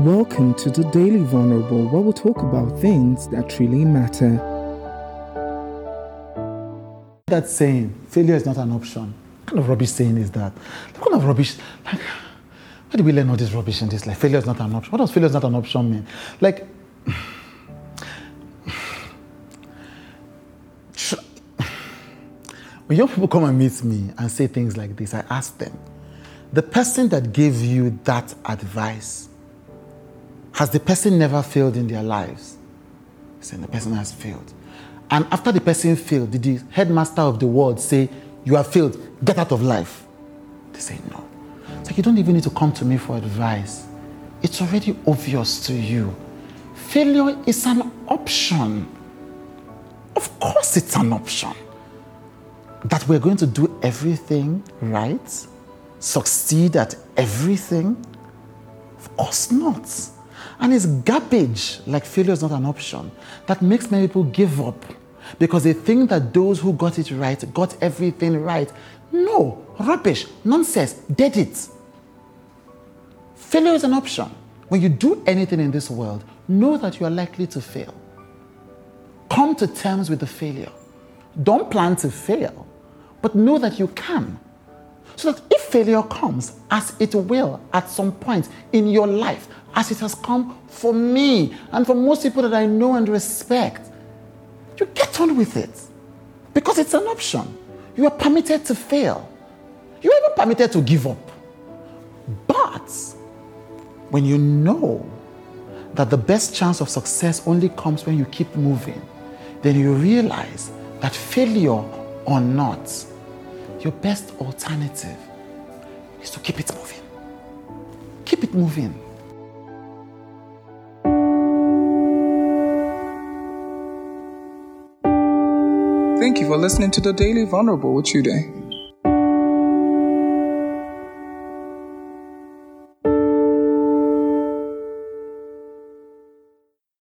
Welcome to the Daily Vulnerable, where we talk about things that really matter. That saying, failure is not an option. What kind of rubbish saying is that? What kind of rubbish? Like, where do we learn all this rubbish in this life? Failure is not an option. What does failure is not an option mean? Like, when young people come and meet me and say things like this, I ask them, the person that gave you that advice, has the person never failed in their lives? Saying the person has failed. And after the person failed, did the headmaster of the world say, You have failed, get out of life? They say, No. It's like you don't even need to come to me for advice. It's already obvious to you. Failure is an option. Of course, it's an option. That we're going to do everything right, succeed at everything? Of course not. And it's garbage, like failure is not an option, that makes many people give up because they think that those who got it right got everything right. No, rubbish, nonsense, dead it. Failure is an option. When you do anything in this world, know that you are likely to fail. Come to terms with the failure. Don't plan to fail, but know that you can. So that if failure comes, as it will at some point in your life, as it has come for me and for most people that I know and respect, you get on with it because it's an option. You are permitted to fail, you are even permitted to give up. But when you know that the best chance of success only comes when you keep moving, then you realize that failure or not, your best alternative is to keep it moving. Keep it moving. Thank you for listening to the Daily Vulnerable with Chude.